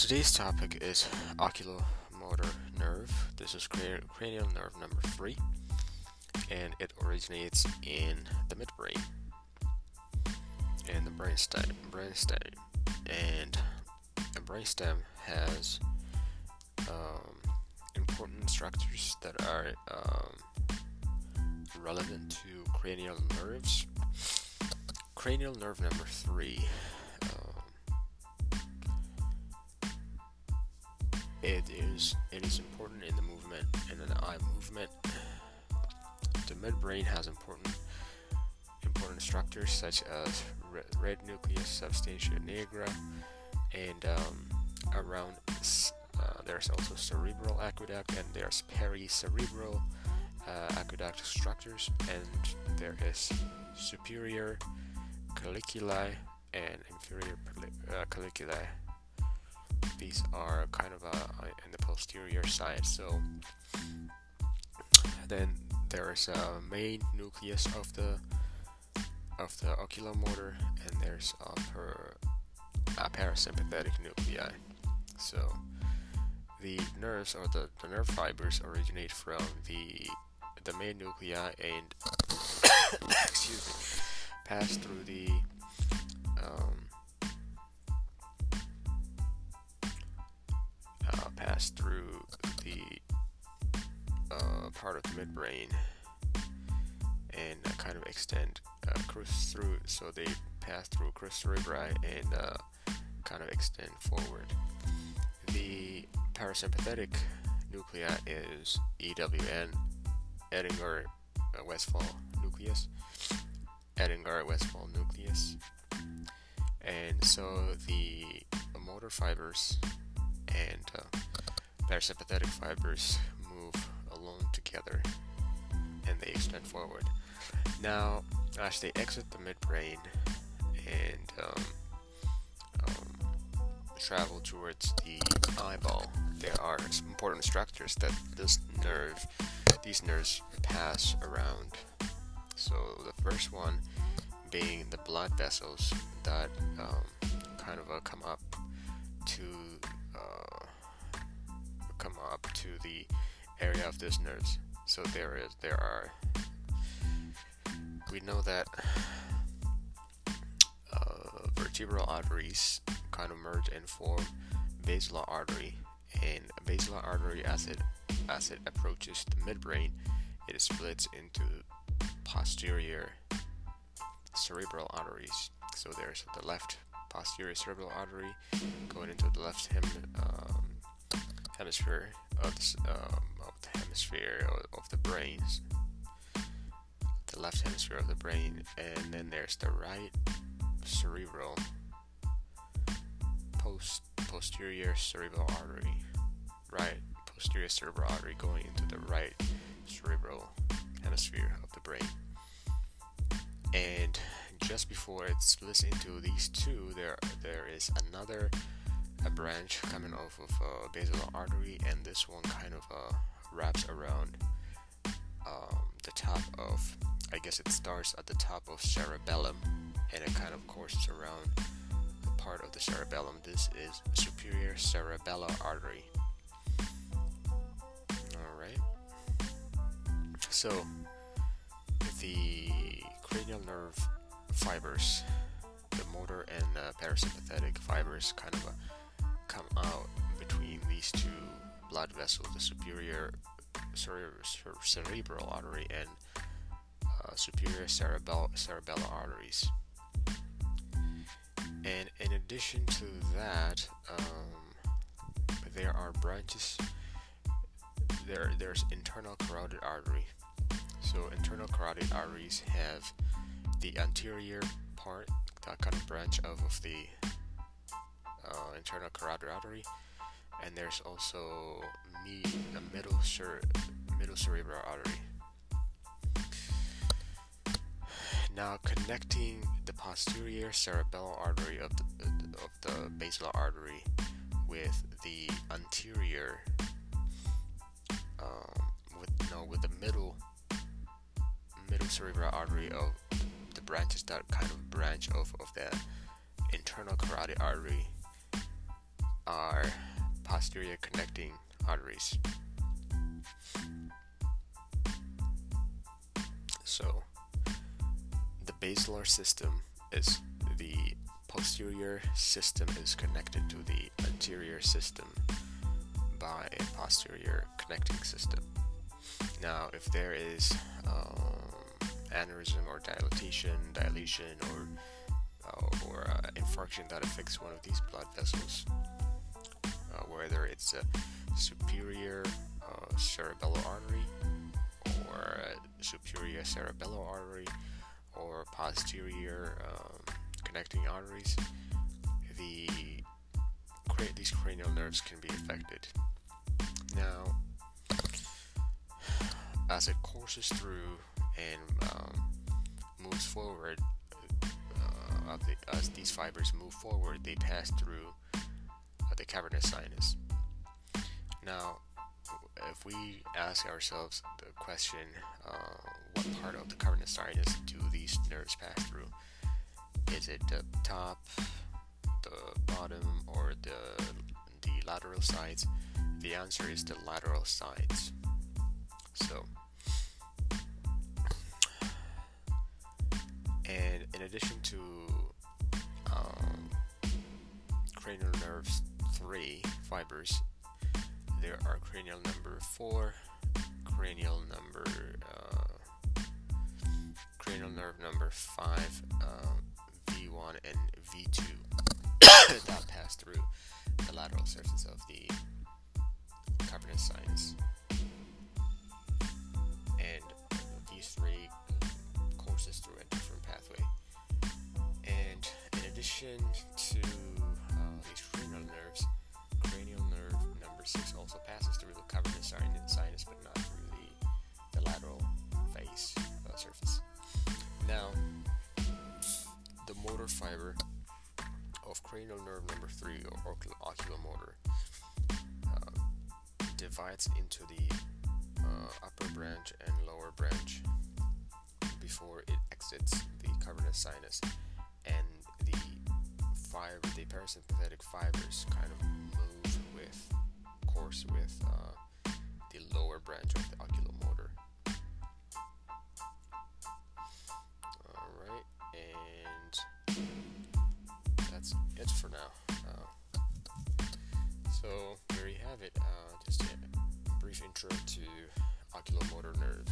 Today's topic is oculomotor nerve. This is cranial nerve number three, and it originates in the midbrain and the brainstem. Brainstem, and the brainstem has um, important structures that are um, relevant to cranial nerves. Cranial nerve number three it is it is important in the movement and in the eye movement. The midbrain has important important structures such as red nucleus, substantia nigra, and um, around uh, there's also cerebral aqueduct and there's pericerebral uh, aqueduct structures and there is superior colliculi and inferior uh, colliculi these are kind of uh, in the posterior side. So then there is a main nucleus of the of the oculomotor, and there's a, per, a parasympathetic nuclei. So the nerves or the, the nerve fibers originate from the the main nuclei and excuse me pass through the um, pass through the uh, part of the midbrain and uh, kind of extend uh, through so they pass through crus cerebri and uh, kind of extend forward. The parasympathetic nuclei is EWN, Edinger uh, Westphal nucleus, Edinger Westphal nucleus, and so the motor fibers and uh, parasympathetic fibers move along together and they extend forward. Now, as they exit the midbrain and um, um, travel towards the eyeball, there are some important structures that this nerve, these nerves pass around. So the first one being the blood vessels that um, kind of uh, come up to come up to the area of this nerves. So there is there are we know that uh, vertebral arteries kind of merge and form basilar artery, and basilar artery as it as it approaches the midbrain, it splits into posterior cerebral arteries. So there's the left posterior cerebral artery going into the left hem, um, hemisphere of the, um, of the hemisphere of the brains, the left hemisphere of the brain, and then there's the right cerebral post posterior cerebral artery, right posterior cerebral artery going into the right cerebral hemisphere of the brain. And just before it splits into these two, there there is another a branch coming off of uh, basilar artery, and this one kind of uh, wraps around um, the top of. I guess it starts at the top of cerebellum, and it kind of courses around a part of the cerebellum. This is superior cerebellar artery. All right. So the cranial nerve fibers, the motor and parasympathetic fibers, kind of. Uh, come out between these two blood vessels, the superior cere- cerebral artery and uh, superior cerebell- cerebellar arteries. And in addition to that, um, there are branches. There, there's internal carotid artery. So internal carotid arteries have the anterior part, that kind of branch of, the uh, internal carotid artery, and there's also me, a middle cere- middle cerebral artery. Now connecting the posterior cerebellar artery of the, of the basilar artery with the anterior, um, with no, with the middle middle cerebral artery of the branches that kind of branch off of the internal carotid artery are posterior connecting arteries. So, the basilar system is the posterior system is connected to the anterior system by a posterior connecting system. Now, if there is um, aneurysm or dilatation, dilation, or uh, or uh, infarction that affects one of these blood vessels, uh, whether it's a superior uh, cerebellar artery or superior cerebellar artery or posterior um, connecting arteries, the these cranial nerves can be affected. Now, as it courses through and um, moves forward, uh, the, as these fibers move forward, they pass through uh, the cavernous sinus. Now, if we ask ourselves the question, uh, what part of the cavernous sinus do these nerves pass through? Is it the top, the bottom, or the the lateral sides? The answer is the lateral sides. So, and in addition to um, cranial nerves three fibers, there are cranial number four, cranial number uh, cranial nerve number five, uh, to uh, these cranial nerves, cranial nerve number six also passes through the cavernous sinus, but not through the, the lateral face uh, surface. Now, the motor fiber of cranial nerve number three, or oculomotor, uh, divides into the uh, upper branch and lower branch before it exits the cavernous sinus, and the parasympathetic fibers, kind of move with course with uh, the lower branch of the oculomotor. Alright, and that's it for now. Uh, so, there you have it. Uh, just a brief intro to oculomotor nerve.